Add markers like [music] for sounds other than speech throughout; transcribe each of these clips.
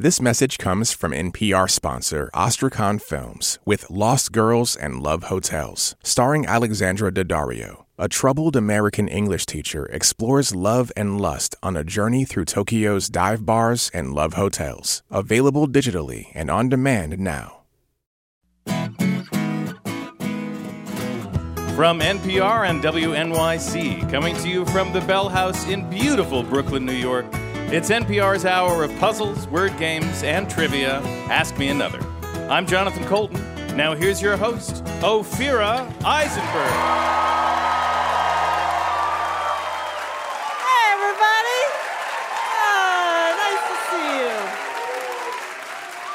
This message comes from NPR sponsor Astrakhan Films with Lost Girls and Love Hotels, starring Alexandra Daddario. A troubled American English teacher explores love and lust on a journey through Tokyo's dive bars and love hotels. Available digitally and on demand now. From NPR and WNYC, coming to you from the Bell House in beautiful Brooklyn, New York, it's NPR's hour of puzzles, word games, and trivia. Ask Me Another. I'm Jonathan Coulton. Now here's your host, Ophira Eisenberg. Hey, everybody. Oh, nice to see you.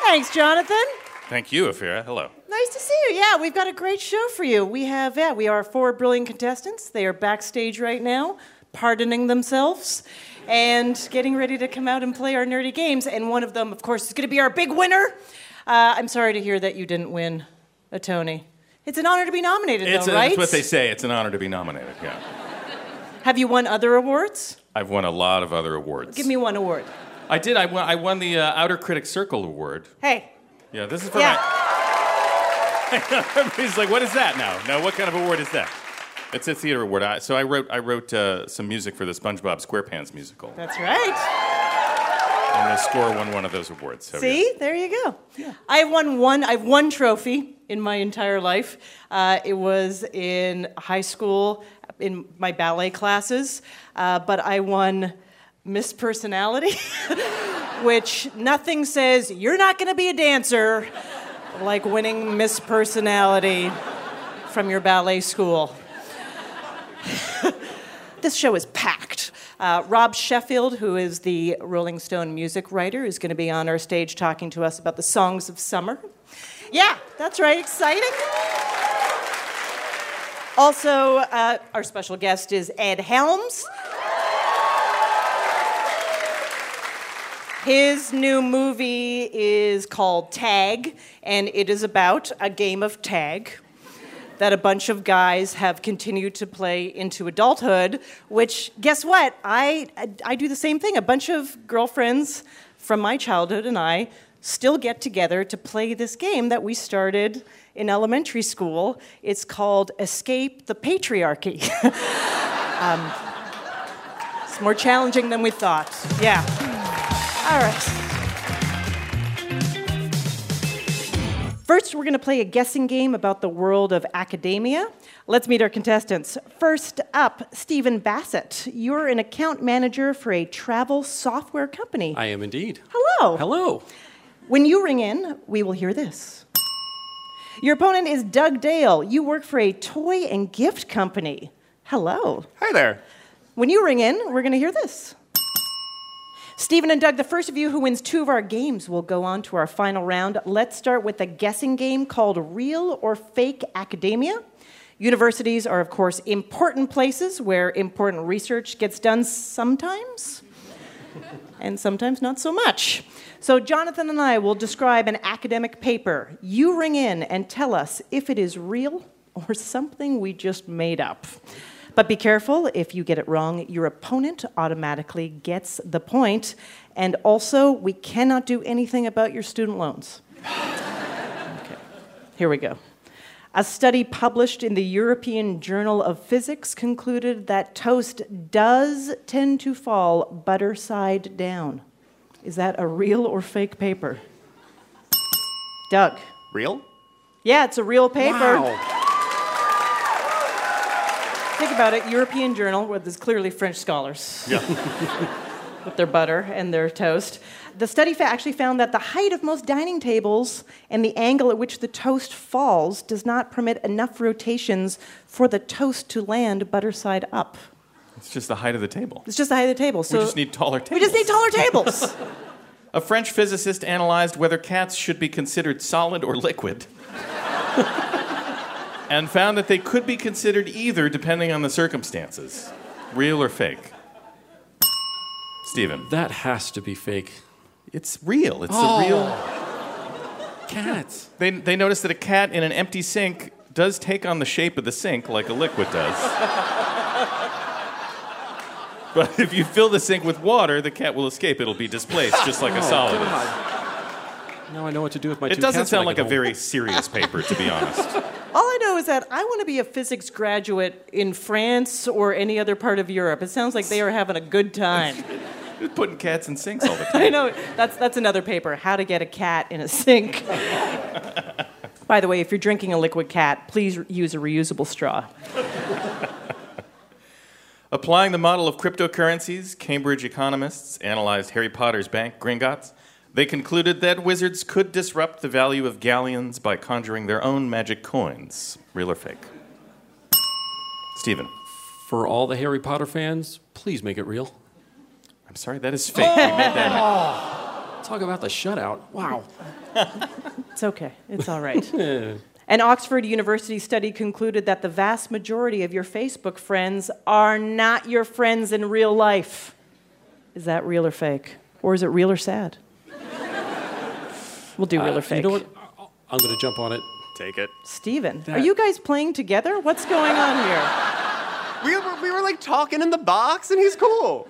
Thanks, Jonathan. Thank you, Ophira. Hello. Nice to see you. Yeah, we've got a great show for you. We have, yeah, we are four brilliant contestants. They are backstage right now, pardoning themselves and getting ready to come out and play our nerdy games. And one of them, of course, is going to be our big winner. Uh, I'm sorry to hear that you didn't win a Tony. It's an honor to be nominated, It's though, a- right? That's what they say. It's an honor to be nominated. Yeah. Have you won other awards? I've won a lot of other awards. Give me one award. I did. I won. I won the uh, Outer Critic Circle Award. Hey, Yeah, this is for yeah. my. [laughs] Everybody's like, "What is that now? Now, what kind of award is that?" It's a theater award. I, so I wrote. I wrote uh, some music for the SpongeBob SquarePants musical, That's right. and the score won one of those awards. So, See, there you go. I've won one. I've one trophy in my entire life. Uh, it was in high school in my ballet classes, uh, but I won Miss Personality, [laughs] which nothing says you're not going to be a dancer like winning Miss Personality from your ballet school. This show is packed. Uh, Rob Sheffield, who is the Rolling Stone music writer, is going to be on our stage talking to us about the songs of summer. Yeah, that's right, exciting. Also, uh, our special guest is Ed Helms. His new movie is called Tag, and it is about a game of tag that a bunch of guys have continued to play into adulthood, which, guess what? I, I, I do the same thing. A bunch of girlfriends from my childhood and I still get together to play this game that we started in elementary school. It's called Escape the Patriarchy. [laughs] um, it's more challenging than we thought. Yeah. All right. First, we're going to play a guessing game about the world of academia. Let's meet our contestants. First up, Stephen Bassett. You're an account manager for a travel software company. I am indeed. Hello. Hello. When you ring in, we will hear this. Your opponent is Doug Dale. You work for a toy and gift company. Hello. Hi there. When you ring in, we're going to hear this. Stephen and Doug, the first of you who wins two of our games will go on to our final round. Let's start with a guessing game called Real or Fake Academia. Universities are, of course, important places where important research gets done sometimes, [laughs] and sometimes not so much. So, Jonathan and I will describe an academic paper. You ring in and tell us if it is real or something we just made up. But be careful, if you get it wrong, your opponent automatically gets the point. And also, we cannot do anything about your student loans. [sighs] Okay, here we go. A study published in the European Journal of Physics concluded that toast does tend to fall butter side down. Is that a real or fake paper? Doug. Real? Yeah, it's a real paper. Wow. Think about it European journal, where there's clearly French scholars. Yeah. [laughs] with their butter and their toast. The study fa- actually found that the height of most dining tables and the angle at which the toast falls does not permit enough rotations for the toast to land butter side up. It's just the height of the table. It's just the height of the table. So we just need taller tables. we just need taller tables. [laughs] A French physicist analyzed whether cats should be considered solid or liquid. [laughs] and found that they could be considered either depending on the circumstances. Real or fake? Stephen. That has to be fake. It's real. It's a oh. real. Cats. They, they noticed that a cat in an empty sink does take on the shape of the sink like a liquid does. but if you fill the sink with water, the cat will escape. It'll be displaced just like a oh, solid is. Now I know what to do with my It two doesn't cats sound like a home. very serious paper, to be honest. [laughs] All I know is that I want to be a physics graduate in France or any other part of Europe. It sounds like they are having a good time. Just [laughs] putting cats in sinks all the [laughs] time. I know that's that's another paper. How to get a cat in a sink. By the way, if you're drinking a liquid cat, please use a reusable straw. Applying the model of cryptocurrencies, Cambridge economists analyzed Harry Potter's bank, Gringotts. They concluded that wizards could disrupt the value of galleons by conjuring their own magic coins. Real or fake? Stephen. For all the Harry Potter fans, please make it real. I'm sorry, that is fake. We made that up. [laughs] Talk about the shutout. Wow. [laughs] It's okay. It's all right. [laughs] An Oxford University study concluded that the vast majority of your Facebook friends are not your friends in real life. Is that real or fake? Or is it real or sad? We'll do real or Uh, fake. You know what? I- I'm going to jump on it. Take it. Stephen, are you guys playing together? What's going on here? We were, we were like talking in the box, and he's cool.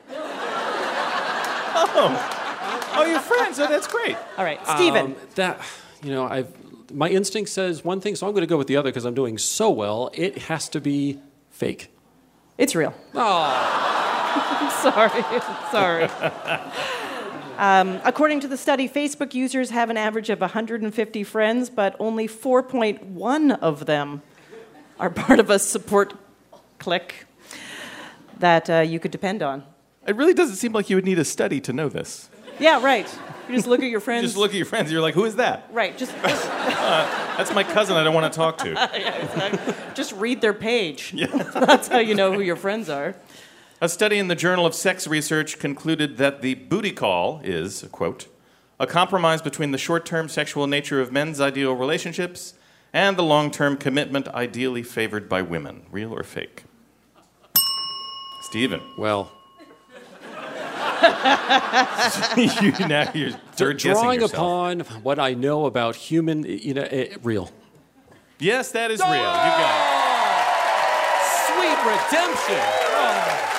Oh, oh, you're friends. Oh, that's great. All right, Stephen. Um, that, you know, I've, my instinct says one thing, so I'm going to go with the other because I'm doing so well. It has to be fake. It's real. Oh, [laughs] sorry. sorry. [laughs] Um, according to the study, Facebook users have an average of 150 friends, but only 4.1 of them are part of a support clique that uh, you could depend on. It really doesn't seem like you would need a study to know this. Yeah, right. You just look at your friends. Just look at your friends. You're like, who is that? Right. Just, [laughs] just, That's my cousin. I don't want to talk to. [laughs] just read their page. [laughs] That's how you know who your friends are. A study in the Journal of Sex Research concluded that the booty call is, quote, a compromise between the short term sexual nature of men's ideal relationships and the long term commitment ideally favored by women. Real or fake? Stephen. well. [laughs] you, now you're third guessing Drawing yourself. upon what I know about human, you know, eh, real. Yes, that is real. You got Sweet redemption. it.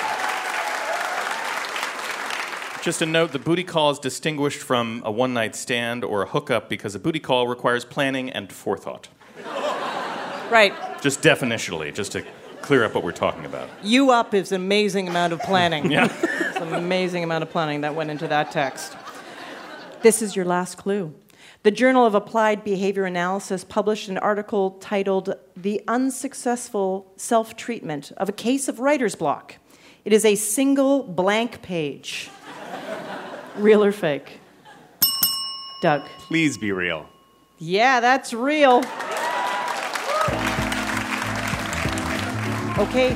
Just a note the booty call is distinguished from a one night stand or a hookup because a booty call requires planning and forethought. Right. Just definitionally, just to clear up what we're talking about. You up is an amazing amount of planning. [laughs] Yeah. It's an amazing amount of planning that went into that text. This is your last clue. The Journal of Applied Behavior Analysis published an article titled The Unsuccessful Self Treatment of a Case of Writer's Block. It is a single blank page. Real or fake? Doug. Please be real. Yeah, that's real. Okay,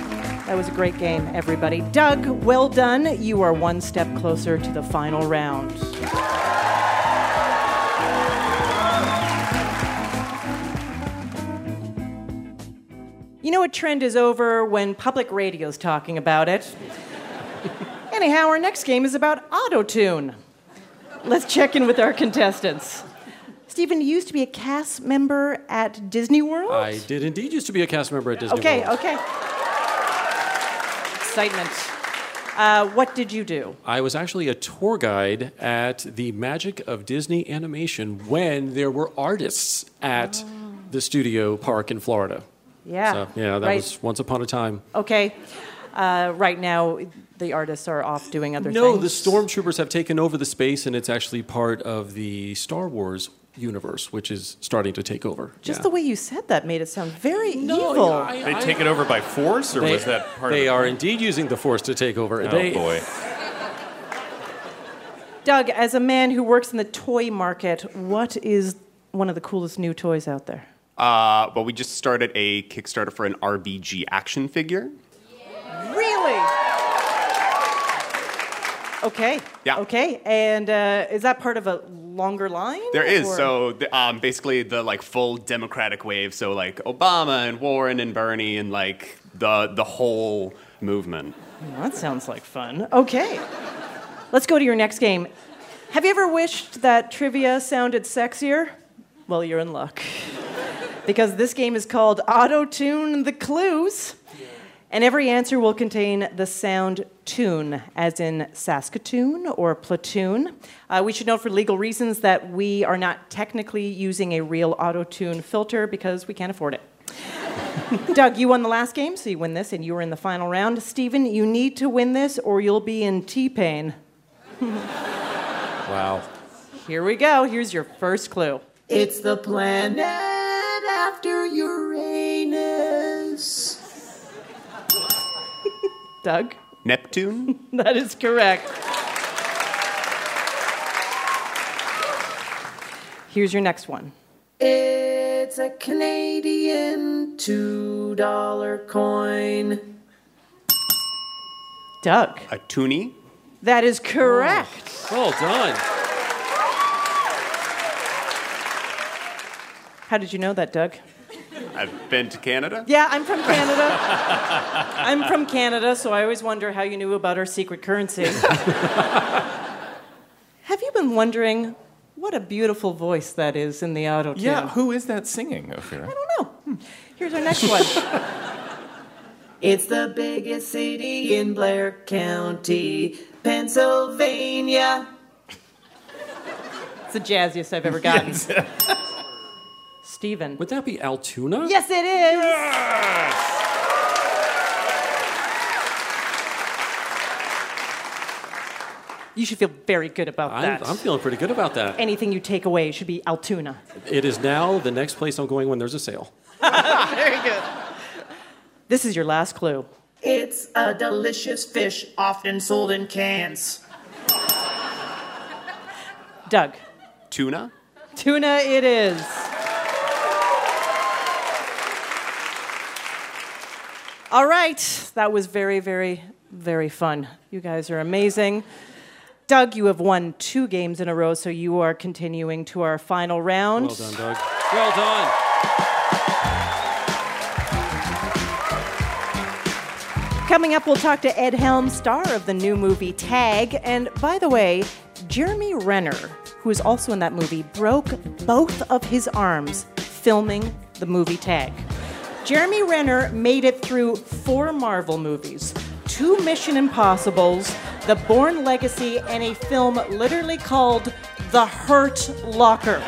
that was a great game, everybody. Doug, well done. You are one step closer to the final round. You know, a trend is over when public radio's talking about it. Anyhow, our next game is about auto tune. Let's check in with our contestants. Stephen, you used to be a cast member at Disney World? I did indeed used to be a cast member at Disney Okay, World. okay. Excitement. Uh, what did you do? I was actually a tour guide at the Magic of Disney Animation when there were artists at the studio park in Florida. Yeah. So, yeah, that right. was once upon a time. Okay. Uh, right now, the artists are off doing other No, things. No, the stormtroopers have taken over the space, and it's actually part of the Star Wars universe, which is starting to take over. Just Yeah. the way you said that made it sound very No, evil. I- They I- take it over by force, or They, was that part they of it? are indeed using the Force to take over. Oh, they, boy. [laughs] Doug, as a man who works in the toy market, what is one of the coolest new toys out there? Uh, well, we just started a Kickstarter for an RBG action figure. Really? Okay. Yeah. Okay. And uh, is that part of a longer line? There is or- so the, um, basically the like full Democratic wave. So like Obama and Warren and Bernie and like the the whole movement. Well, that sounds like fun. Okay. Let's go to your next game. Have you ever wished that trivia sounded sexier? Well, you're in luck. [laughs] because this game is called Auto Tune the Clues. And every answer will contain the sound tune, as in Saskatoon or platoon. Uh, we should note for legal reasons that we are not technically using a real auto tune filter because we can't afford it. [laughs] Doug, you won the last game, so you win this, and you are in the final round. Stephen, you need to win this or you'll be in T pain. [laughs] Wow. Here we go. Here's your first clue. It's the planet after Uranus. Doug? Neptune? [laughs] That is correct. Here's your next one. It's a Canadian $2 coin. Doug. A toonie? That is correct. Oh, well done. How did you know that, Doug? I've been to Canada. Yeah, I'm from Canada. I'm from Canada, so I always wonder how you knew about our secret currency. [laughs] Have you been wondering what a beautiful voice that is in the auto tune? Yeah, who is that singing, Ophira? I don't know. Hmm. Here's our next one. It's the biggest city in Blair County, Pennsylvania. It's the jazziest I've ever gotten. [laughs] Stephen. Would that be Altoona? Yes, it is. You should feel very good about I'm, that. I'm feeling pretty good about that. Anything you take away should be Altoona. It is now the next place I'm going when there's a sale. [laughs] Very good. This is your last clue. It's a delicious fish often sold in cans. Doug. Tuna? Tuna it is. All right. That was very, very, very fun. You guys are amazing. Doug, you have won two games in a row, so you are continuing to our final round. Well done, Doug. Well done. Coming up, we'll talk to Ed Helms, star of the new movie Tag. And by the way, Jeremy Renner, who is also in that movie, broke both of his arms filming the movie Tag. Jeremy Renner made it through four Marvel movies, two Mission Impossibles, The Bourne Legacy, and a film literally called The Hurt Locker.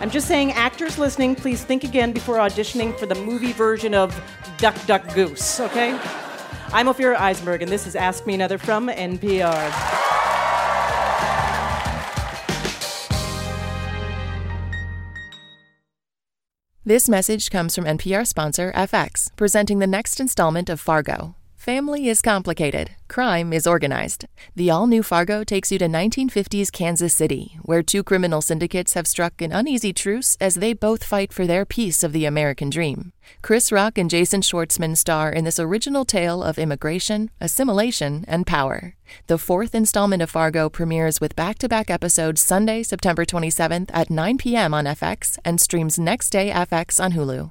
I'm just saying, actors listening, please think again before auditioning for the movie version of Duck Duck Goose, okay? I'm Ophira Eisenberg, and this is Ask Me Another from NPR. This message comes from NPR sponsor FX, presenting the next installment of Fargo. Family is complicated, crime is organized. The all new Fargo takes you to 1950s Kansas City, where two criminal syndicates have struck an uneasy truce as they both fight for their piece of the American dream. Chris Rock and Jason Schwartzman star in this original tale of immigration, assimilation, and power. The fourth installment of Fargo premieres with back to back episodes Sunday, September 27th at 9 p.m. on FX and streams next day FX on Hulu.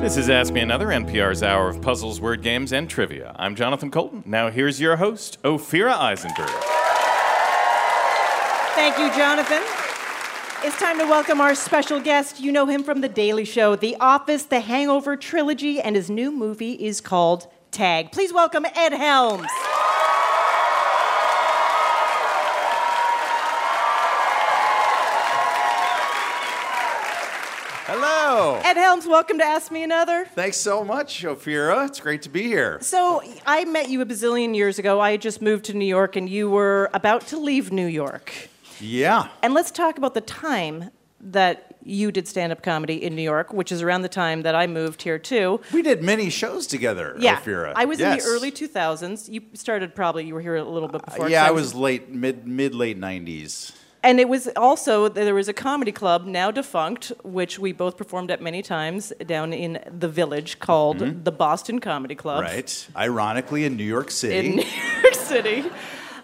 This is Ask Me Another, NPR's hour of puzzles, word games, and trivia. I'm Jonathan Coulton. Now here's your host, Ophira Eisenberg. Thank you, Jonathan. It's time to welcome our special guest. You know him from The Daily Show, The Office, The Hangover trilogy, and his new movie is called Tag. Please welcome Ed Helms. Hello. Ed Helms, welcome to Ask Me Another. Thanks so much, Ophira. It's great to be here. So, I met you a bazillion years ago. I had just moved to New York, and you were about to leave New York. Yeah. And let's talk about the time that you did stand up comedy in New York, which is around the time that I moved here, too. We did many shows together, Yeah. Ophira. I was in the early 2000s. You started probably, you were here a little bit before. 'cause Yeah, I was late, mid, mid, late '90s. And it was also there was a comedy club now defunct, which we both performed at many times down in the village called the Boston Comedy Club Right. Ironically, in New York City. in [laughs] New York City.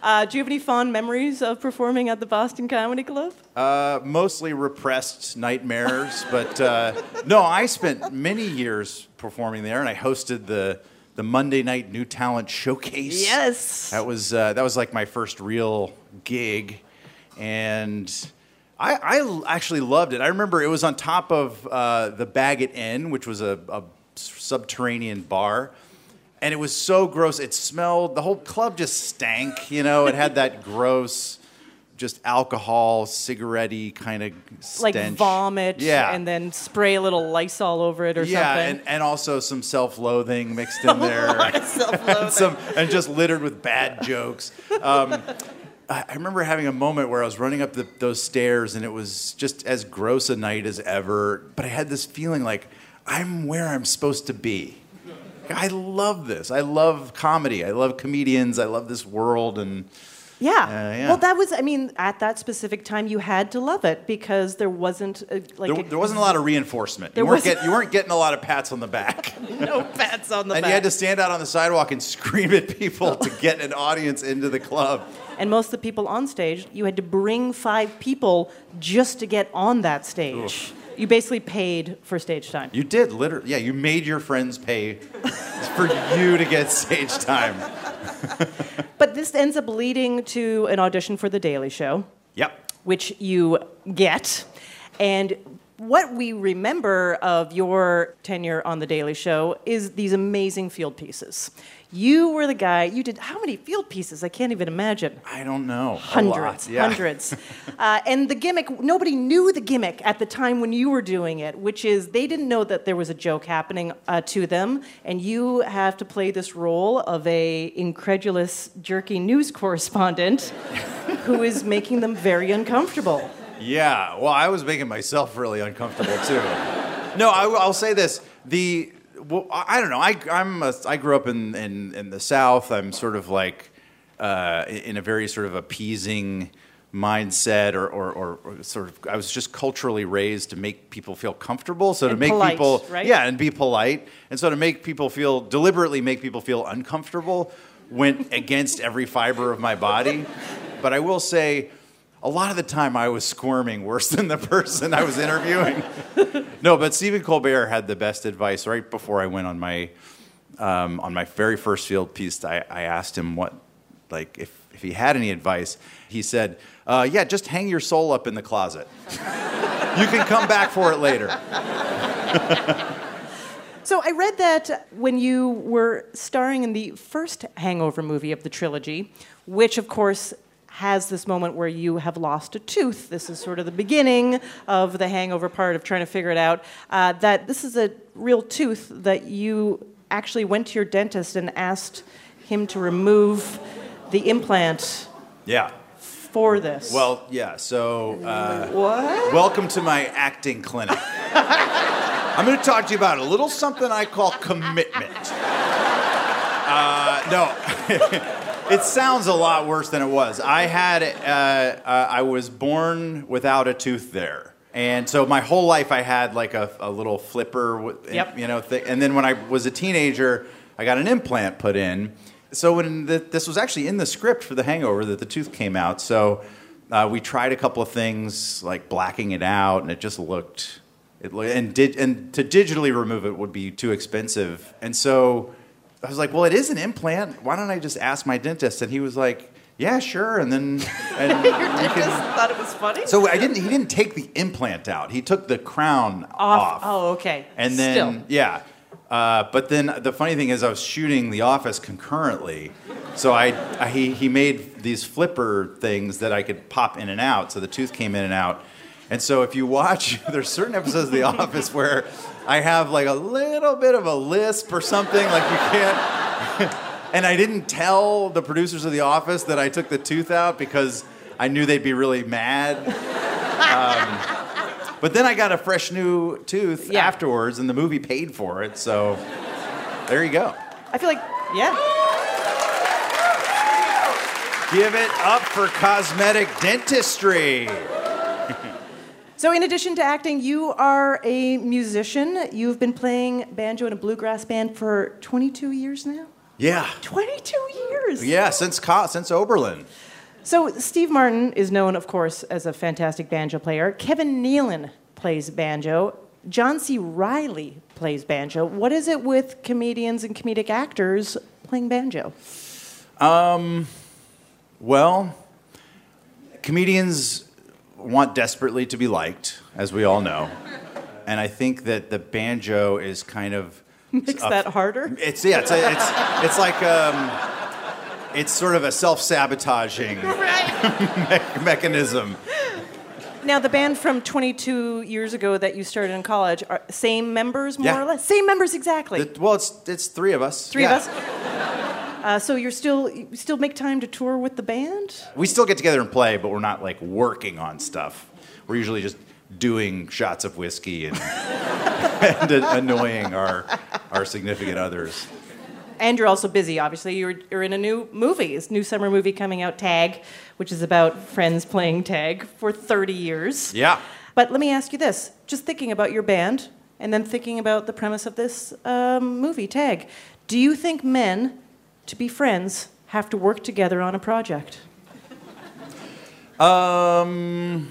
Uh, do you have any fond memories of performing at the Boston Comedy Club? Uh, mostly repressed nightmares, but uh, no, I spent many years performing there, and I hosted the the Monday Night New Talent Showcase. Yes. that was uh, that was like my first real gig, and I actually loved it. I remember it was on top of uh, the Baggot Inn, which was a, a subterranean bar. And it was so gross. It smelled, the whole club just stank, you know? It had that [laughs] gross, just alcohol, cigarette kind of stench. Like vomit, Yeah. and then spray a little Lysol over it or yeah, something. and, and also some self-loathing mixed in [laughs] there, and, some, and just littered with bad jokes. Um, I remember having a moment where I was running up the, those stairs, and it was just as gross a night as ever. But I had this feeling like I'm where I'm supposed to be. I love this. I love comedy. I love comedians. I love this world, and Yeah. Uh, yeah. Well, that was, I mean, at that specific time, you had to love it because there wasn't uh, like there, there wasn't a lot of reinforcement. There You weren't, get, you weren't getting a lot of pats on the back. [laughs] no pats on the and back. you had to stand out on the sidewalk and [laughs] scream at people to get an audience into the club. And most of the people on stage, you had to bring five people just to get on that stage. You basically paid for stage time. You did literally, yeah. You made your friends pay for you to get stage time. [laughs] But this ends up leading to an audition for The Daily Show. Yep. which you get. And what we remember of your tenure on The Daily Show is these amazing field pieces. You were the guy, you did how many field pieces? I can't even imagine. I don't know. Hundreds, yeah. hundreds. [laughs] uh, and the gimmick, nobody knew the gimmick at the time when you were doing it, which is they didn't know that there was a joke happening uh, to them, and you have to play this role of a incredulous, jerky news correspondent [laughs] who is making them very uncomfortable. Yeah. Well, I was making myself really uncomfortable too. [laughs] no, I, will say this: the well, I don't know. I I'm a, I grew up in, in in the South. I'm sort of like uh, in a very sort of appeasing mindset or, or, or, or sort of I was just culturally raised to make people feel comfortable so to make polite, people right? yeah and be polite and so to make people feel deliberately make people feel uncomfortable went against every fiber of my body but I will say a lot of the time I was squirming worse [laughs] than the person I was interviewing. [laughs] no, but Stephen Colbert had the best advice right before I went on my um, on my very first field piece. I, I asked him what, like, if, if he had any advice. He said, uh, "Yeah, just hang your soul up in the closet. [laughs] you can come back for it later." So I read that when you were starring in the first Hangover movie of the trilogy, which of course has this moment where you have lost a tooth. This is sort of the beginning of the hangover part of trying to figure it out. Uh, that this is a real tooth that you actually went to your dentist and asked him to remove the implant Yeah. for this. Well, yeah. So. Uh, what? Welcome to my acting clinic. I'm going to talk to you about a little something I call commitment. Uh, no, [laughs] it sounds a lot worse than it was. I had, uh, uh, I was born without a tooth there. And so my whole life I had like a, a little flipper, with, Yep. you know, thi- and then when I was a teenager, I got an implant put in. So when the, this was actually in the script for The Hangover that the tooth came out, so uh, we tried a couple of things like blacking it out, and it just looked, it and did and to digitally remove it would be too expensive, and so I was like, well, it is an implant. Why don't I just ask my dentist? And he was like, yeah, sure, and then [laughs] and your dentist can. thought it was funny? So I didn't. He didn't take the implant out. He took the crown off. Oh, okay. And then, Still. yeah. Uh, but then the funny thing is, I was shooting The Office concurrently. So I, I, he, he made these flipper things that I could pop in and out. So the tooth came in and out. And so if you watch, [laughs] there's certain episodes of The Office where I have like a little bit of a lisp or something. Like you can't. [laughs] and I didn't tell the producers of The Office that I took the tooth out because I knew they'd be really mad. Um, but then I got a fresh new tooth Yeah. afterwards, and the movie paid for it. So there you go. I feel like, yeah. Give it up for cosmetic dentistry. So, in addition to acting, you are a musician. You've been playing banjo in a bluegrass band for 22 years now. Yeah. 22 years. Yeah, since since Oberlin. So, Steve Martin is known, of course, as a fantastic banjo player. Kevin Nealon plays banjo. John C. Reilly plays banjo. What is it with comedians and comedic actors playing banjo? Um, Well, comedians want desperately to be liked, as we all know. And I think that the banjo is kind of [laughs] Makes a- that harder? It's yeah, it's a, it's it's like um, it's sort of a self-sabotaging [laughs] me- mechanism. Now, the band from 22 years ago that you started in college, are same members, more Yeah. or less? Same members, exactly. The- well, it's it's three of us. Three Yeah. of us. Uh, so you're still you still make time to tour with the band? We still get together and play, but we're not like working on stuff. We're usually just doing shots of whiskey and, [laughs] and annoying our our significant others. And you're also busy, obviously. You're, you're in a new movie, this new summer movie coming out, Tag, which is about friends playing tag for 30 years. Yeah. But let me ask you this just thinking about your band and then thinking about the premise of this um, movie, Tag, do you think men, to be friends, have to work together on a project? Um,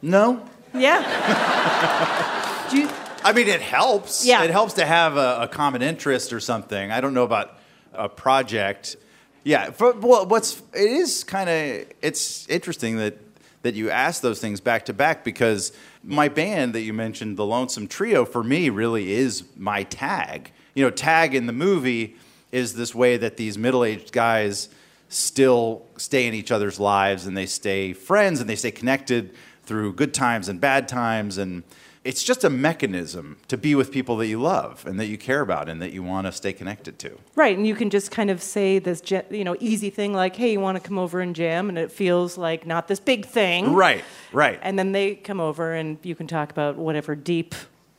no. Yeah. [laughs] do you, I mean, it helps. Yeah. It helps to have a, a common interest or something. I don't know about a project. Yeah. For, well, what's it is kind of it's interesting that that you ask those things back to back because my band that you mentioned, the Lonesome Trio, for me really is my tag. You know, tag in the movie is this way that these middle-aged guys still stay in each other's lives and they stay friends and they stay connected through good times and bad times and it's just a mechanism to be with people that you love and that you care about and that you want to stay connected to. Right, and you can just kind of say this, you know, easy thing like, "Hey, you want to come over and jam?" and it feels like not this big thing. Right, right. And then they come over, and you can talk about whatever deep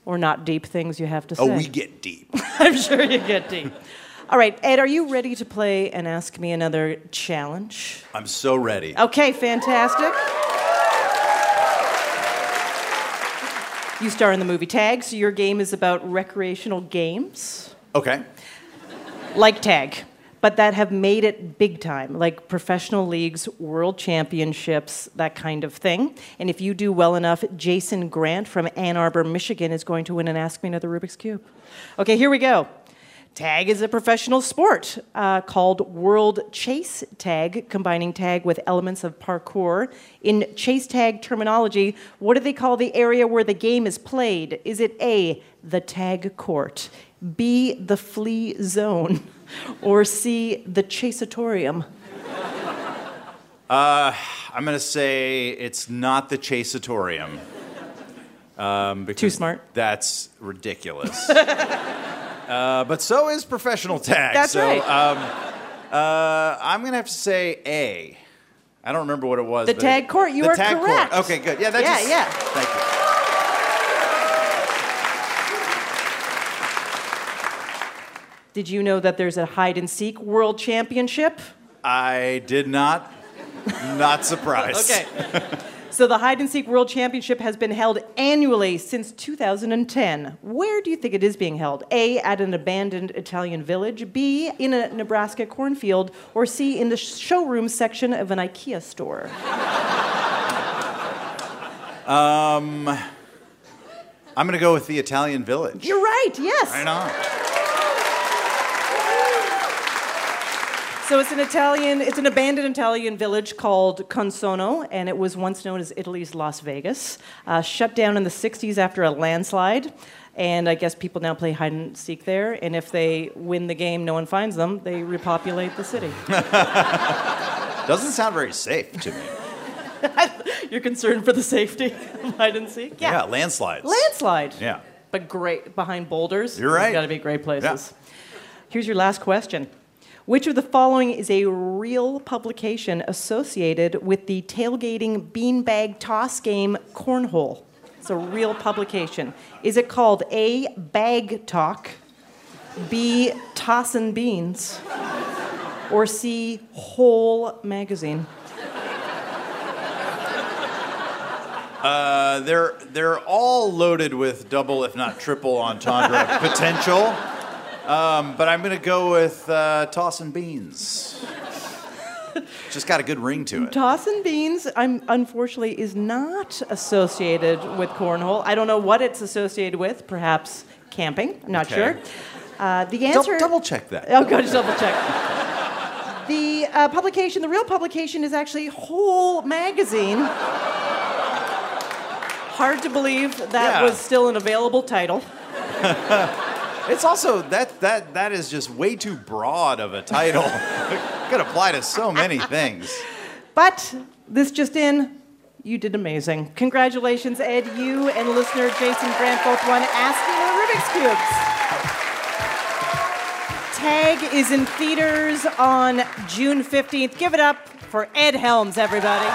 or not deep things you have to oh, say. oh, we get deep. [laughs] I'm sure you get deep. All right, Ed, are you ready to play and ask me another challenge? I'm so ready. Okay, fantastic. You star in the movie Tag, so your game is about recreational games. Okay. like tag, but that have made it big time, like professional leagues, world championships, that kind of thing. And if you do well enough, Jason Grant from Ann Arbor, Michigan is going to win and Ask Me Another Rubik's Cube. Okay, here we go. Tag is a professional sport uh, called World Chase Tag, combining tag with elements of parkour. In chase tag terminology, what do they call the area where the game is played? Is it A, the tag court, B, the flea zone, [laughs] or C, the chaseatorium? I'm going to say it's not the Chaseatorium. Um, Too smart. That's ridiculous. [laughs] uh, but so is professional tag. That's so, right. Um, uh, I'm going to have to say A. I don't remember what it was. The tag it- court, you the are tag correct. Court. Okay, good. Yeah, that Yeah, just, yeah. Thank you. Did you know that there's a hide and seek world championship? I did not. Not surprised. [laughs] Okay. So the hide and seek world championship has been held annually since 2010. Where do you think it is being held? A, at an abandoned Italian village, B, in a Nebraska cornfield, or C, in the showroom section of an IKEA store? Um, I'm going to go with the Italian village. You're right, yes. Right on. So it's an Italian, it's an abandoned Italian village called Consonno, and it was once known as Italy's Las Vegas. Uh, shut down in the 60s after a landslide, and I guess people now play hide and seek there. And if they win the game, no one finds them, they repopulate the city. [laughs] Doesn't sound very safe to me. [laughs] You're concerned for the safety of hide and seek? Yeah, landslides. Landslide. Yeah. But great behind boulders. You're right. Got to be great places. Here's your last question. Which of the following is a real publication associated with the tailgating beanbag toss game Cornhole? It's a real publication. Is it called A. Bag Talk, B. Tossin' Beans, Or C, whole magazine? Uh, they're they're all loaded with double, if not triple, entendre [laughs] potential. Um, but I'm gonna go with uh, tossing beans. [laughs] Just got a good ring to it. Tossin beans, I'm unfortunately, is not associated with cornhole. I don't know what it's associated with. Perhaps camping. I'm not Okay. sure. Uh, the answer. Dou- double check that. Oh, go to double check. the uh, publication, the real publication, is actually Whole Magazine. Hard to believe that Yeah. was still an available title. [laughs] It's also that that that is just way too broad of a title. it [laughs] could apply to so many things. But this just in, you did amazing. Congratulations, Ed. You and listener Jason Grant both won Asking the Rubik's Cubes. Tag is in theaters on June 15th. Give it up for Ed Helms, everybody.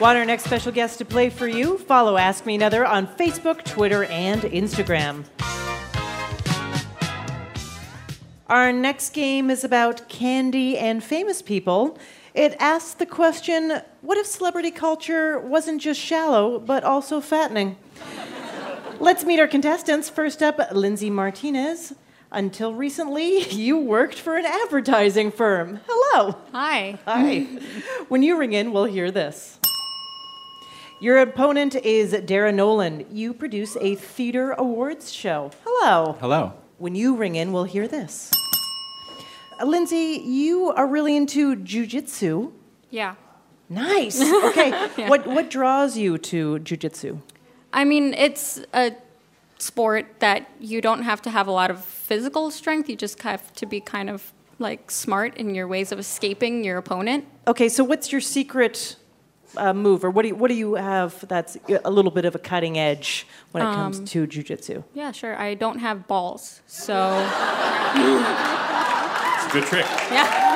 Want our next special guest to play for you? Follow Ask Me Another on Facebook, Twitter, and Instagram. Our next game is about candy and famous people. It asks the question what if celebrity culture wasn't just shallow, but also fattening? Let's meet our contestants. First up, Lindsay Martinez. Until recently, you worked for an advertising firm. Hello. Hi. Hi. when you ring in, we'll hear this. Your opponent is Dara Nolan. You produce a theater awards show. Hello. Hello. When you ring in, we'll hear this. Uh, Lindsay, you are really into jujitsu. Yeah. Nice. [laughs] Okay. Yeah. What what draws you to jujitsu? I mean, it's a sport that you don't have to have a lot of physical strength. You just have to be kind of like smart in your ways of escaping your opponent. Okay, so what's your secret uh, move, or what do you, what do you have that's a little bit of a cutting edge when it comes Um, to jujitsu? Yeah, sure. I don't have balls, so It's a good trick. yeah.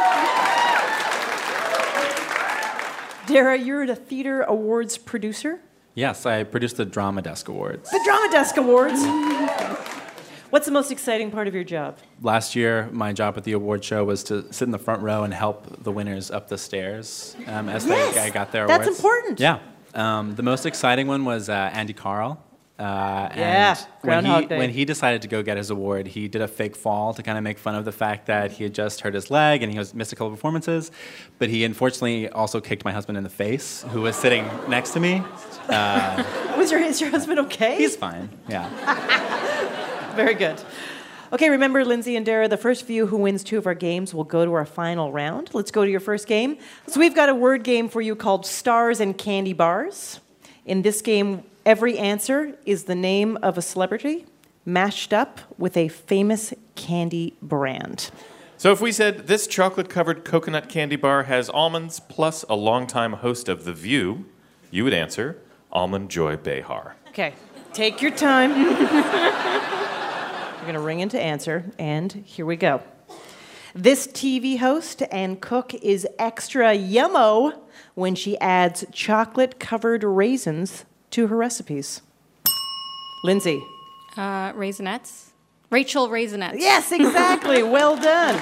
Dara, you're the theater awards producer. Yes, I produced the Drama Desk Awards. The Drama Desk Awards. What's the most exciting part of your job? Last year, my job at the award show was to sit in the front row and help the winners up the stairs um, as Yes, they got their awards. that's important. Yeah. Um, the most exciting one was uh, Andy Karl. Uh, Yeah, and when he, Day. when he decided to go get his award, he did a fake fall to kind of make fun of the fact that he had just hurt his leg and he was missed a couple performances. But he unfortunately also kicked my husband in the face, who was sitting next to me. Uh, [laughs] Was your is your husband okay? he's fine. Yeah. Very good. Okay, remember, Lindsay and Dara, the first few who wins two of our games will go to our final round. Let's go to your first game. So, we've got a word game for you called Stars and Candy Bars. In this game, every answer is the name of a celebrity mashed up with a famous candy brand. So if we said this chocolate covered coconut candy bar has almonds plus a longtime host of The View, you would answer Almond Joy Behar. Okay, take your time. [laughs] You're going to ring in to answer, and here we go. This TV host and cook is extra yummo when she adds chocolate covered raisins to her recipes. Lindsay. Uh, raisinets. Rachael Raisinets. Yes, exactly. [laughs] well done.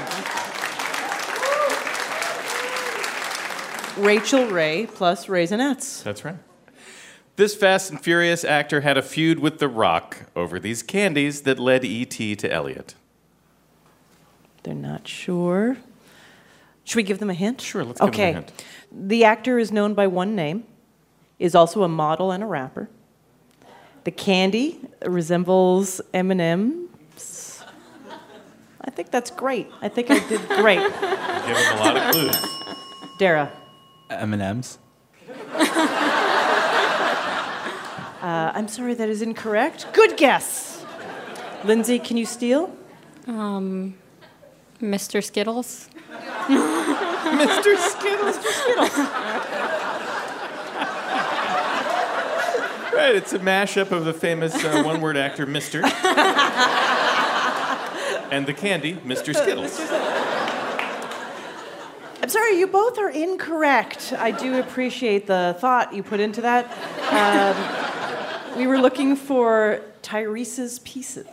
Rachael Ray plus raisinets. That's right. This Fast and Furious actor had a feud with The Rock over these candies that led E.T. to Elliott. They're not sure. Should we give them a hint? Sure, let's give them a okay. hint. The actor is known by one name, is also a model and a rapper. The candy resembles M&M's. I think that's great. I think I did great. [laughs] Give him a lot of clues. Dara, M&M's. [laughs] uh, I'm sorry that is incorrect. Good guess. Lindsay, can you steal? Um, Mr. Skittles. Mr. Skittles. Mr. Skittles. Right, it's a mashup of the famous uh, one word actor Mr. and the candy, Mr. Skittles. I'm sorry, you both are incorrect. I do appreciate the thought you put into that. Um, We were looking for Tyrese's Pieces.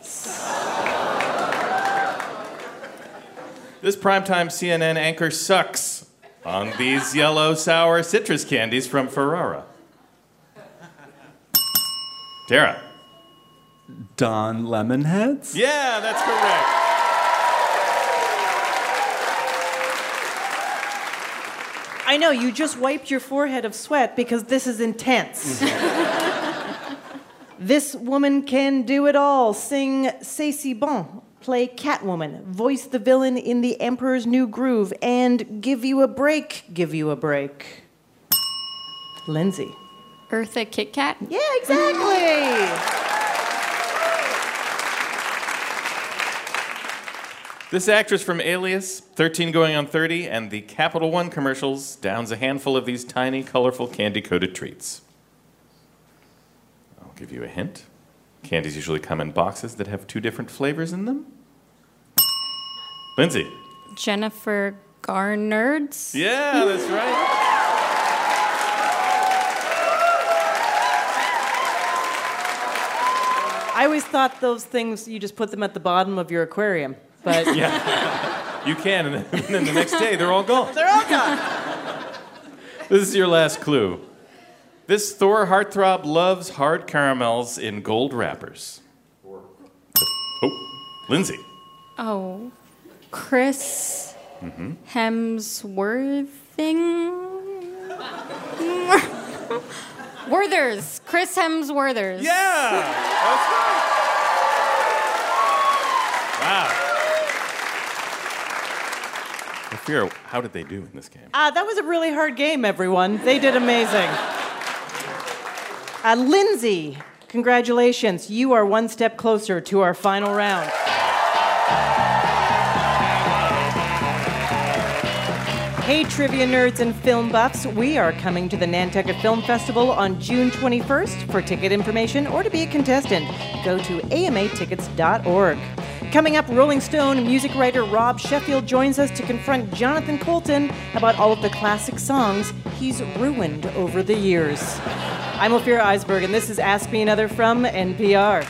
This primetime CNN anchor sucks on these yellow sour citrus candies from Ferrara. Dara. Don Lemonheads? Yeah, that's correct. I know, you just wiped your forehead of sweat because this is intense. [laughs] this woman can do it all sing C'est si bon, play Catwoman, voice the villain in The Emperor's New Groove, and give you a break, give you a break. Lindsay. Eartha Kit Kat? Yeah, exactly. This actress from Alias, 13 going on 30, and the Capital One commercials downs a handful of these tiny, colorful candy coated treats. I'll give you a hint. Candies usually come in boxes that have two different flavors in them. Lindsay. Jennifer Garnerds? Yeah, that's right. I always thought those things, you just put them at the bottom of your aquarium. But [laughs] yeah, you can, and then, and then the next day they're all gone. [laughs] They're all gone. This is your last clue. This Thor heartthrob loves hard caramels in gold wrappers. Oh, Lindsay. Oh, Chris Mm-hmm. Hemsworthing? [laughs] Worthers. Chris Hemsworthers. Yeah, that's right. Wow. Ophira, how did they do in this game? Uh, that was a really hard game, everyone. They did amazing. Uh, Lindsay, congratulations. You are one step closer to our final round. Hey, trivia nerds and film buffs, we are coming to the Nantucket Film Festival on June 21st. For ticket information or to be a contestant, go to amatickets.org. Coming up, Rolling Stone music writer Rob Sheffield joins us to confront Jonathan Coulton about all of the classic songs he's ruined over the years. I'm Ophira Eisenberg, and this is Ask Me Another from NPR.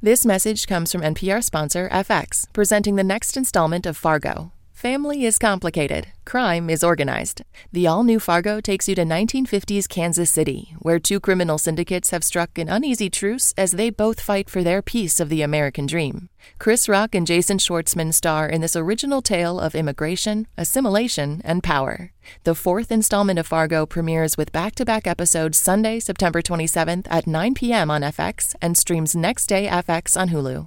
This message comes from NPR sponsor FX, presenting the next installment of Fargo. Family is complicated, crime is organized. The all new Fargo takes you to 1950s Kansas City, where two criminal syndicates have struck an uneasy truce as they both fight for their piece of the American dream. Chris Rock and Jason Schwartzman star in this original tale of immigration, assimilation, and power. The fourth installment of Fargo premieres with back to back episodes Sunday, September 27th at 9 p.m. on FX and streams next day FX on Hulu.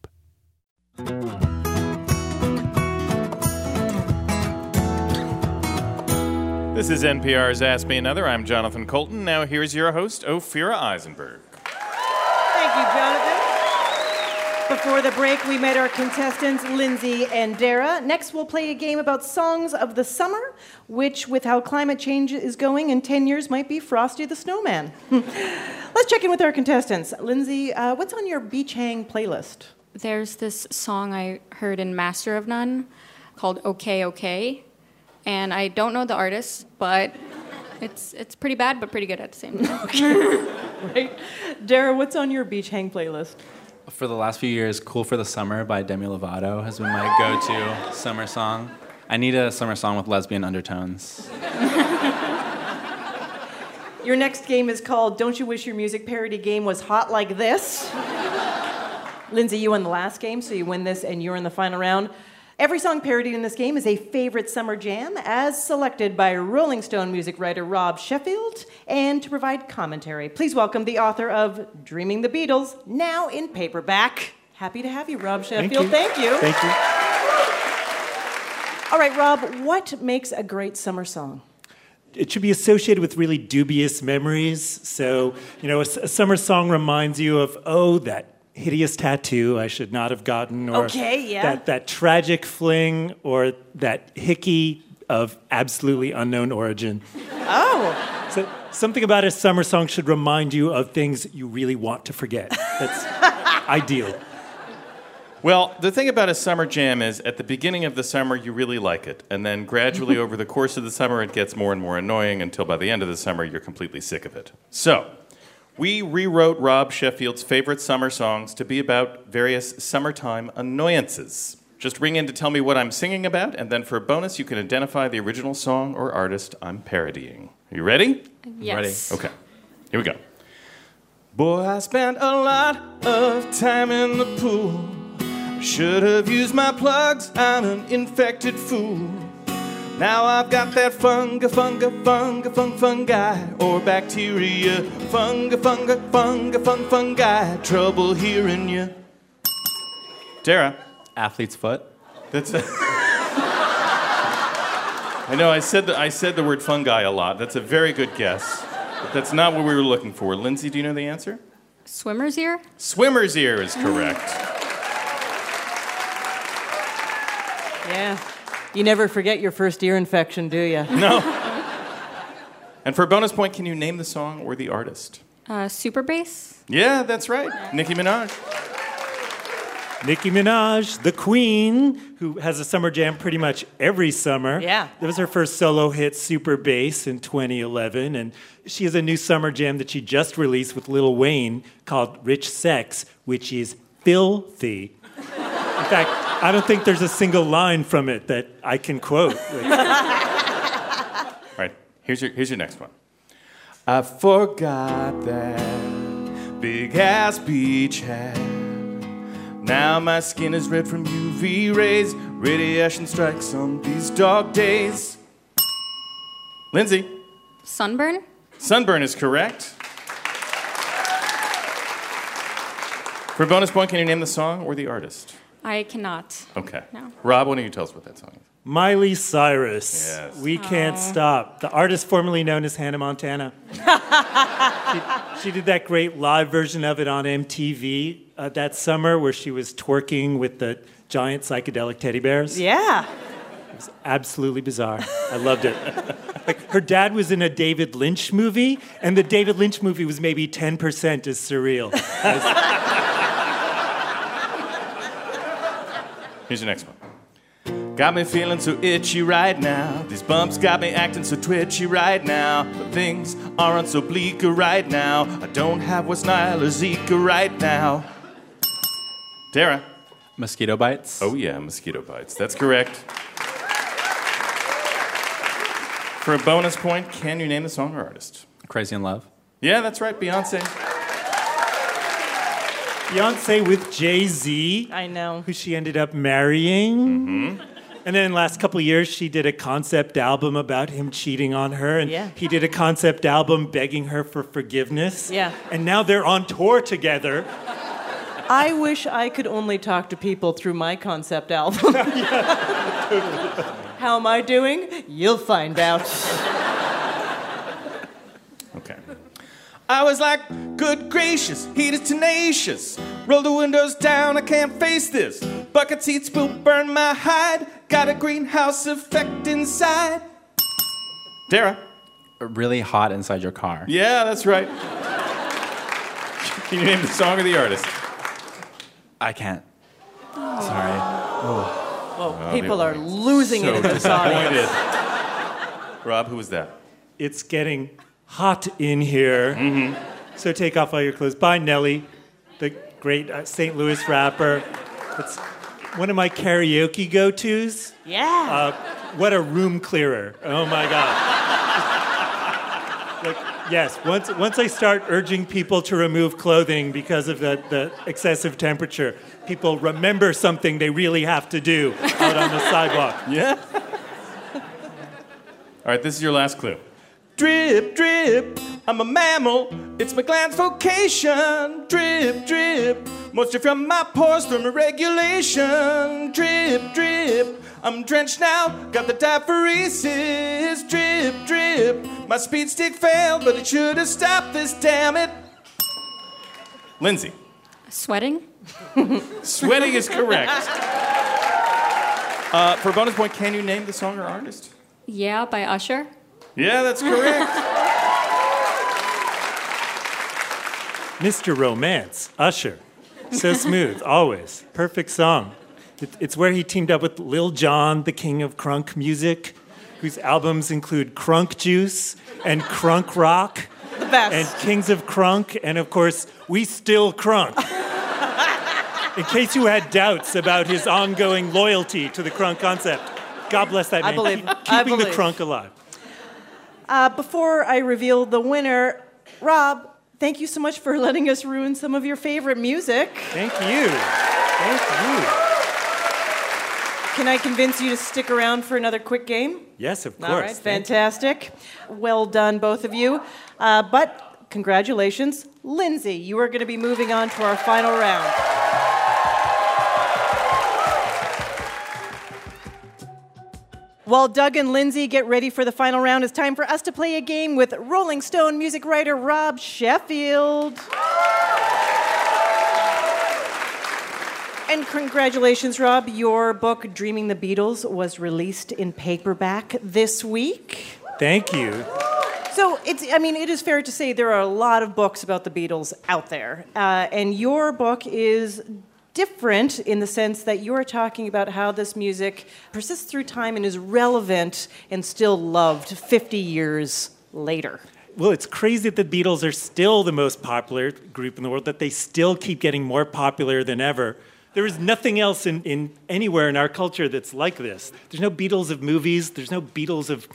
This is NPR's Ask Me Another. I'm Jonathan Coulton. Now here's your host, Ophira Eisenberg. Thank you, Jonathan. Before the break, we met our contestants, Lindsay and Dara. Next, we'll play a game about songs of the summer, which, with how climate change is going in 10 years, might be Frosty the Snowman. [laughs] Let's check in with our contestants. Lindsay, uh, what's on your beach hang playlist? There's this song I heard in Master of None called OK OK. And I don't know the artist, but it's, it's pretty bad, but pretty good at the same time. [laughs] right? Dara, what's on your beach hang playlist? For the last few years, Cool for the Summer by Demi Lovato has been my go to summer song. I need a summer song with lesbian undertones. Your next game is called Don't You Wish Your Music Parody Game Was Hot Like This? Lindsay, you won the last game, so you win this and you're in the final round. Every song parodied in this game is a favorite summer jam, as selected by Rolling Stone music writer Rob Sheffield. And to provide commentary, please welcome the author of Dreaming the Beatles, now in paperback. Happy to have you, Rob Sheffield. Thank you. Thank you. All right, Rob, what makes a great summer song? it should be associated with really dubious memories. So, you know, a summer song reminds you of, oh, that hideous tattoo I should not have gotten, or Okay, yeah. that, that tragic fling, or that hickey of absolutely unknown origin. Oh. So, something about a summer song should remind you of things you really want to forget. That's [laughs] ideal. Well, the thing about a summer jam is at the beginning of the summer, you really like it. And then gradually [laughs] over the course of the summer, it gets more and more annoying until by the end of the summer, you're completely sick of it. So, we rewrote Rob Sheffield's favorite summer songs to be about various summertime annoyances. Just ring in to tell me what I'm singing about, and then for a bonus, you can identify the original song or artist I'm parodying. Are you ready? Yes. Okay, here we go. Boy, I spent a lot of time in the pool. Should have used my plugs. I'm an infected fool. Now I've got that funga, funga, funga, fung, fungi, or bacteria. Funga, funga, funga, fung, fungi. Trouble hearing you. Dara. Athlete's foot. That's. A [laughs] I know I said the, I said the word fungi a lot. That's a very good guess. But that's not what we were looking for. Lindsay, do you know the answer? Swimmer's ear? Swimmer's ear is correct. [sighs] Yeah. You never forget your first ear infection, do you? No. And for a bonus point, can you name the song or the artist? Uh, super bass? Yeah, that's right. Nicki Minaj. Nicki Minaj, the queen, who has a summer jam pretty much every summer. Yeah. That was her first solo hit, Super Bass, in 2011. And she has a new summer jam that she just released with Lil Wayne called Rich Sex, which is filthy. In fact, I don't think there's a single line from it that I can quote. [laughs] All right, here's your, here's your next one. I forgot that big ass beach hat. Now my skin is red from UV rays. Radiation strikes on these dog days. Lindsay, Sunburn? sunburn is correct. For a bonus point, can you name the song or the artist? I cannot. Okay. No. Rob, why don't you tell us what that song is? Miley Cyrus. Yes. We Can't Stop. The artist formerly known as Hannah Montana. [laughs] she, she did that great live version of it on MTV uh, that summer where she was twerking with the giant psychedelic teddy bears. Yeah. It was absolutely bizarre. I loved it. [laughs] like her dad was in a David Lynch movie, and the David Lynch movie was maybe 10% as surreal. Here's your next one. Got me feeling so itchy right now. These bumps got me acting so twitchy right now. But things aren't so bleak right now. I don't have West Nile or Zika right now. Dara. Mosquito bites. Oh, yeah, mosquito bites. That's correct. For a bonus point, can you name the song or artist? Crazy in Love. Yeah, that's right, Beyonce. Beyonce with Jay Z. I know. Who she ended up marrying. Mm-hmm. And then last couple of years, she did a concept album about him cheating on her, and Yeah. he did a concept album begging her for forgiveness. Yeah. And now they're on tour together. I wish I could only talk to people through my concept album. [laughs] How am I doing? You'll find out. Okay. I was like, good gracious, heat is tenacious. Roll the windows down, I can't face this. Bucket seats will burn my hide. Got a greenhouse effect inside. Dara. Uh, really hot inside your car. Yeah, that's right. Can you name the song or the artist? I can't. Sorry. Well, Oh, people are losing it So in this audience. disappointed. Rob, who was that? It's getting hot in here. Mm-hmm. So take off all your clothes. Bye, Nelly, the great uh, St. Louis rapper. It's one of my karaoke go tos. Yeah. Uh, what a room clearer. Oh my God. Like, yes, once, once I start urging people to remove clothing because of the, the excessive temperature, people remember something they really have to do out on the sidewalk. [laughs] Yeah. All right, this is your last clue. Drip, drip, I'm a mammal. It's my gland's vocation. Drip, drip. Moisture from my pores from a regulation. Drip, drip. I'm drenched now, got the diaphoresis. Drip, drip. My speed stick failed, but it should have stopped this, damn it. Lindsay. Sweating? [laughs] Sweating is correct. Uh, for a bonus point, can you name the song or artist? Yeah, by Usher. Yeah, that's correct. Mr. Romance, Usher. So smooth, [laughs] always. Perfect song. It- It's where he teamed up with Lil Jon, the king of crunk music, whose albums include Crunk Juice and Crunk Rock. The best. And Kings of Crunk, and of course, We Still Crunk. In case you had doubts about his ongoing loyalty to the crunk concept, God bless that I man. believe. Keep- I Keeping the believe. crunk alive. Uh, before I reveal the winner, Rob, thank you so much for letting us ruin some of your favorite music. Thank you. Thank you. Can I convince you to stick around for another quick game? Yes, of course. All right, Thank you. fantastic. Well done, both of you. Uh, but congratulations, Lindsay. You are going to be moving on to our final round. While Doug and Lindsay get ready for the final round, it's time for us to play a game with Rolling Stone music writer Rob Sheffield. And congratulations, Rob. Your book, Dreaming the Beatles, was released in paperback this week. Thank you. So it's, I mean, it is fair to say there are a lot of books about the Beatles out there. Uh, and your book is different in the sense that you're talking about how this music persists through time and is relevant and still loved 50 years later. Well, it's crazy that the Beatles are still the most popular group in the world, that they still keep getting more popular than ever. There is nothing else in, in anywhere in our culture that's like this. There's no Beatles of movies, there's no Beatles of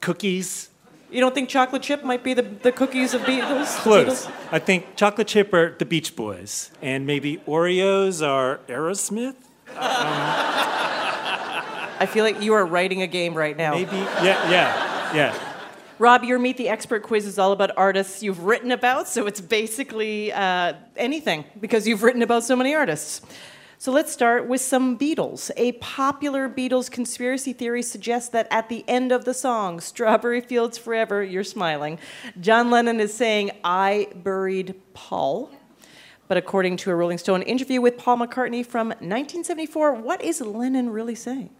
cookies. You don't think chocolate chip might be the, the cookies of Beatles? Close. Beatles? I think chocolate chip are the Beach Boys, and maybe Oreos are Aerosmith. I feel like you are writing a game right now. Maybe, yeah, yeah, yeah. Rob, your Meet the Expert quiz is all about artists you've written about, so it's basically uh, anything because you've written about so many artists. So let's start with some Beatles. A popular Beatles conspiracy theory suggests that at the end of the song, Strawberry Fields Forever, you're smiling, John Lennon is saying, I buried Paul. But according to a Rolling Stone interview with Paul McCartney from 1974, what is Lennon really saying?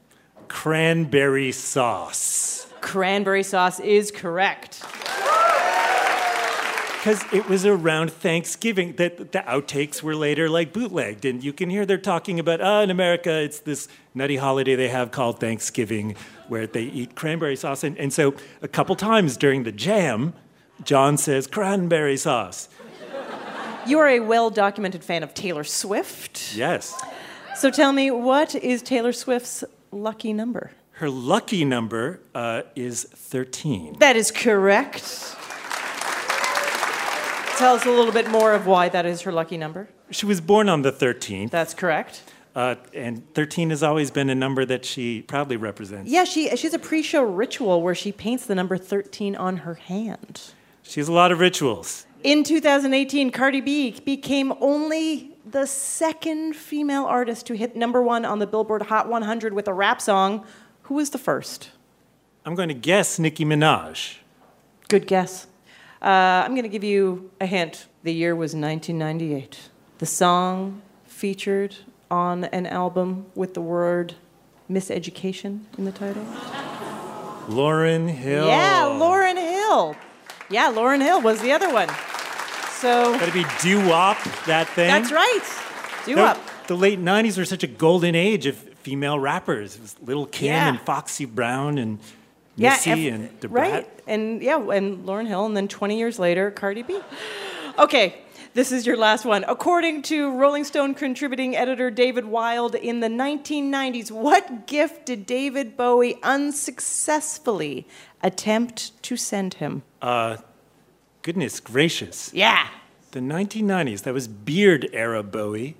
Cranberry sauce. Cranberry sauce is correct. Because it was around Thanksgiving that the outtakes were later like bootlegged. And you can hear they're talking about, ah, in America, it's this nutty holiday they have called Thanksgiving where they eat cranberry sauce. And, and so a couple times during the jam, John says, cranberry sauce. You are a well documented fan of Taylor Swift. Yes. So tell me, what is Taylor Swift's lucky number? Her lucky number uh, is 13. That is correct. Tell us a little bit more of why that is her lucky number. She was born on the 13th. That's correct. Uh, and 13 has always been a number that she proudly represents. Yeah, she, she has a pre show ritual where she paints the number 13 on her hand. She has a lot of rituals. In 2018, Cardi B became only the second female artist to hit number one on the Billboard Hot 100 with a rap song. Who was the first? I'm going to guess Nicki Minaj. Good guess. Uh, I'm going to give you a hint. The year was 1998. The song featured on an album with the word miseducation in the title. Lauryn Hill. Yeah, Lauryn Hill. Yeah, Lauryn Hill was the other one. So Got to be doo wop, that thing. that's right. Do The- up. The late 90s were such a golden age of female rappers. It was Little Kim Yeah. and Foxy Brown and Missy ev- and Da Brat. right, and yeah, and Lauryn Hill, and then 20 years later, Cardi B. Okay, this is your last one. According to Rolling Stone contributing editor David Wild, in the 1990s, what gift did David Bowie unsuccessfully attempt to send him? Uh, goodness gracious. Yeah. The 1990s, that was beard era Bowie.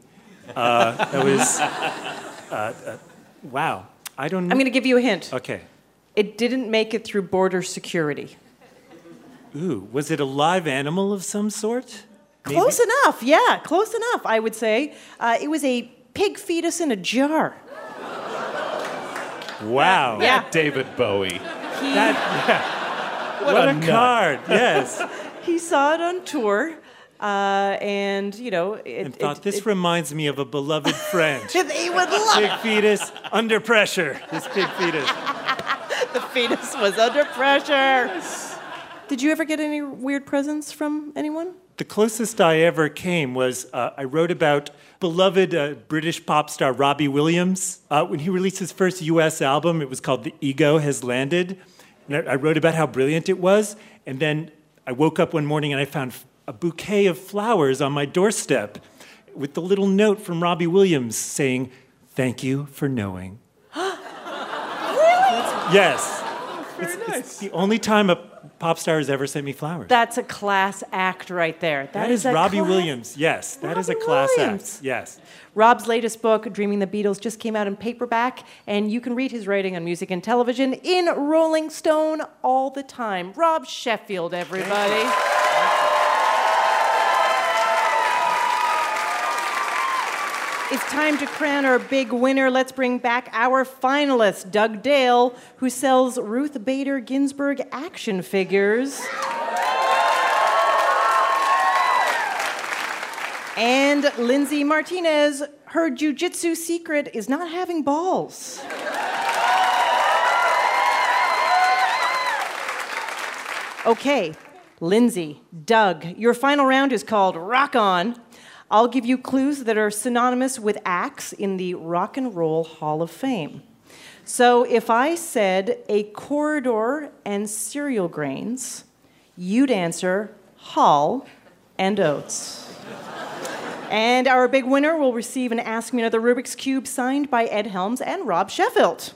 Uh, that was, [laughs] uh, uh, wow. I don't know. I'm going to give you a hint. Okay. It didn't make it through border security. Ooh, was it a live animal of some sort? Maybe- Close enough, yeah, close enough, I would say. Uh, it was a pig fetus in a jar. Wow. Yeah. David Bowie. That, yeah. [laughs] What, a, nut. card. [laughs] Yes. He saw it on tour, uh, and, you know, it, and thought it- this it- reminds me of a beloved friend. [laughs] he would love pig fetus under pressure. This pig fetus. The fetus was under pressure. Did you ever get any weird presents from anyone? The closest I ever came was uh, I wrote about beloved uh, British pop star Robbie Williams. Uh, when he released his first US album, it was called The Ego Has Landed. And I, I wrote about how brilliant it was. And then I woke up one morning and I found a bouquet of flowers on my doorstep with the little note from Robbie Williams saying, Thank you for knowing. Yes. [laughs] it's, it's the only time a pop star has ever sent me flowers. That's a class act right there. that is, a Robbie class- Williams. Yes, that is a class Williams. act. Yes. Rob's latest book, Dreaming the Beatles, just came out in paperback, and you can read his writing on music and television in Rolling Stone all the time. Rob Sheffield, everybody. It's time to crown our big winner. Let's bring back our finalist, Doug Dale, who sells Ruth Bader Ginsburg action figures. And Lindsay Martinez, her jujitsu secret is not having balls. Okay, Lindsay, Doug, your final round is called Rock On. I'll give you clues that are synonymous with acts in the Rock and Roll Hall of Fame. So if I said a corridor and cereal grains, you'd answer Hall and Oates. And our big winner will receive an Ask Me Another Rubik's Cube signed by Ed Helms and Rob Sheffield.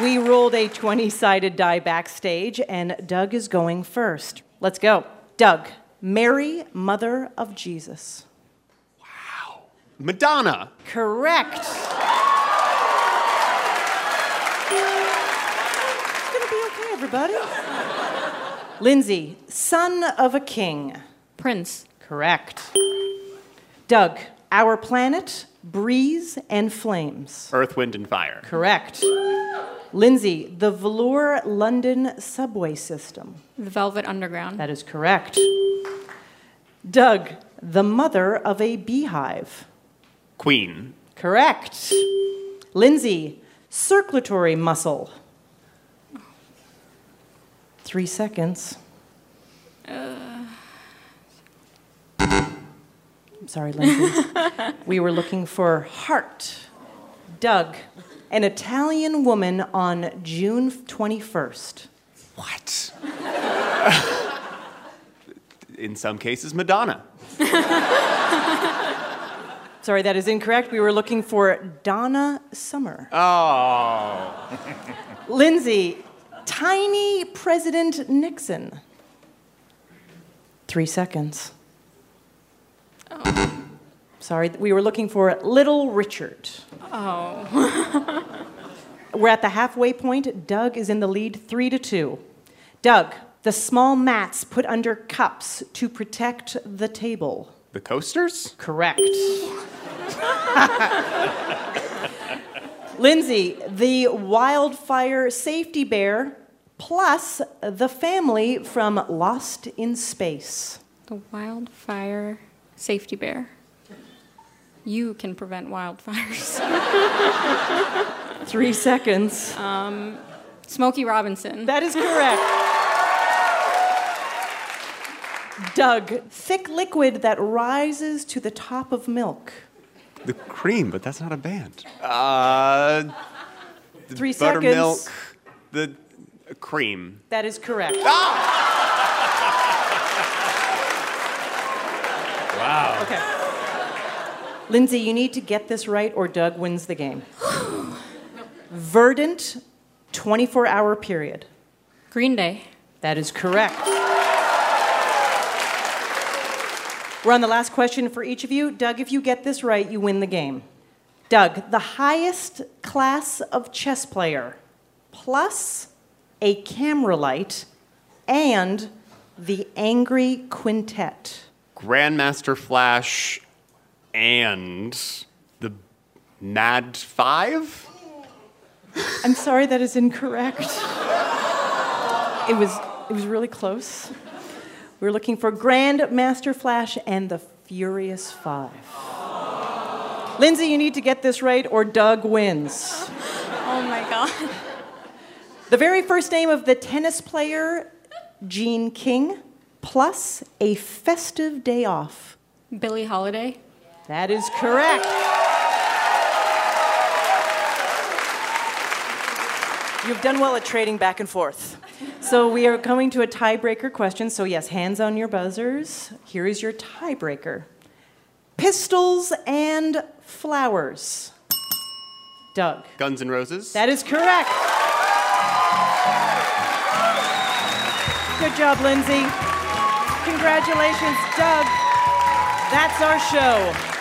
We rolled a 20 sided die backstage, and Doug is going first. Let's go. Doug, Mary, Mother of Jesus. Wow. Madonna. Correct. It's gonna be okay, everybody. Lindsay, son of a king. Prince. Correct. Doug, our planet, breeze and flames. Earth, Wind, and Fire. Correct. Lindsay, the velour London subway system. The Velvet Underground. That is correct. Doug, the mother of a beehive. Queen. Correct. Lindsay, circulatory muscle. Three seconds. I'm sorry, Lindsay. [laughs] we were looking for Heart, Doug, an Italian woman on June 21st. What? [laughs] In some cases, Madonna. [laughs] Sorry, that is incorrect. We were looking for Donna Summer. Oh. Lindsay, tiny President Nixon. Three seconds. [coughs] Sorry, we were looking for Little Richard. Oh. [laughs] We're at the halfway point. Doug is in the lead, three to two. Doug, the small mats put under cups to protect the table. The coasters? Correct. [laughs] Lindsay, the wildfire safety bear plus the family from Lost in Space. The wildfire safety bear. You can prevent wildfires. [laughs] Three seconds. Um, Smokey Robinson. That is correct. Doug, thick liquid that rises to the top of milk. The cream, but that's not a band. Uh, the Three buttermilk. seconds. The uh, cream. That is correct. Wow. Okay. Lindsay, you need to get this right or Doug wins the game. Verdant, 24 hour period. Green Day. That is correct. We're on the last question for each of you. Doug, if you get this right, you win the game. Doug, the highest class of chess player plus a camera light, and the Angry Quintet? Grandmaster Flash and the Mad Five? I'm sorry, that is incorrect. It was, it was really close. We We're looking for Grandmaster Flash and the Furious Five. Lindsay, you need to get this right or Doug wins. Oh my god. The very first name of the tennis player, Jean King, plus a festive day off. Billie Holiday. That is correct. You've done well at trading back and forth. So we are coming to a tiebreaker question. So, yes, hands on your buzzers. Here is your tiebreaker pistols and flowers. Doug. Guns N' Roses? That is correct. Good job, Lindsay. Congratulations, Doug. That's our show.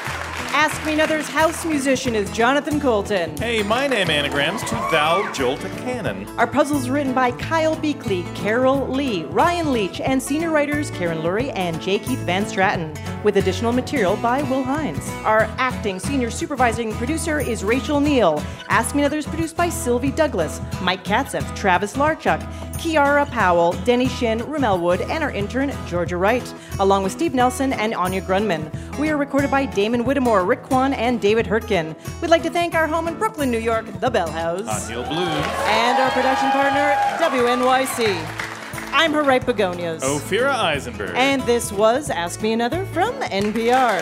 Ask Me Another's house musician is Jonathan Coulton. Hey, my name anagrams to Thou Jolt a Cannon. Our puzzles written by Kyle Beakley, Carol Lee, Ryan Leach, and senior writers Karen Lurie and J. Keith Van Straaten, with additional material by Will Hines. Our acting senior supervising producer is Rachel Neel. Ask Me Another is produced by Sylvie Douglas, Mike Katzeff, Travis Larchuk, Kiara Powell, Denny Shin, Rommel Wood, and our intern, Georgia Wright, along with Steve Nelson and Anya Grundmann. We are recorded by Damon Whittemore, Rick Kwan, and David Hurtkin. We'd like to thank our home in Brooklyn, New York, The Bell House. Hot Blues. And our production partner, WNYC. I'm her right begonias. Ophira Eisenberg. And this was Ask Me Another from NPR.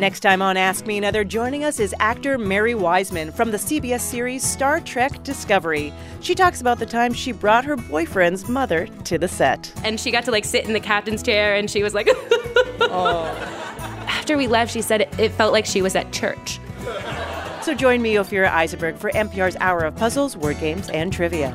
Next time on Ask Me Another, joining us is actor Mary Wiseman from the CBS series Star Trek Discovery. She talks about the time she brought her boyfriend's mother to the set. And she got to like sit in the captain's chair and she was like, [laughs] oh. After we left, she said it, it felt like she was at church. So join me, Ophira Eisenberg, for NPR's Hour of Puzzles, Word Games, and Trivia.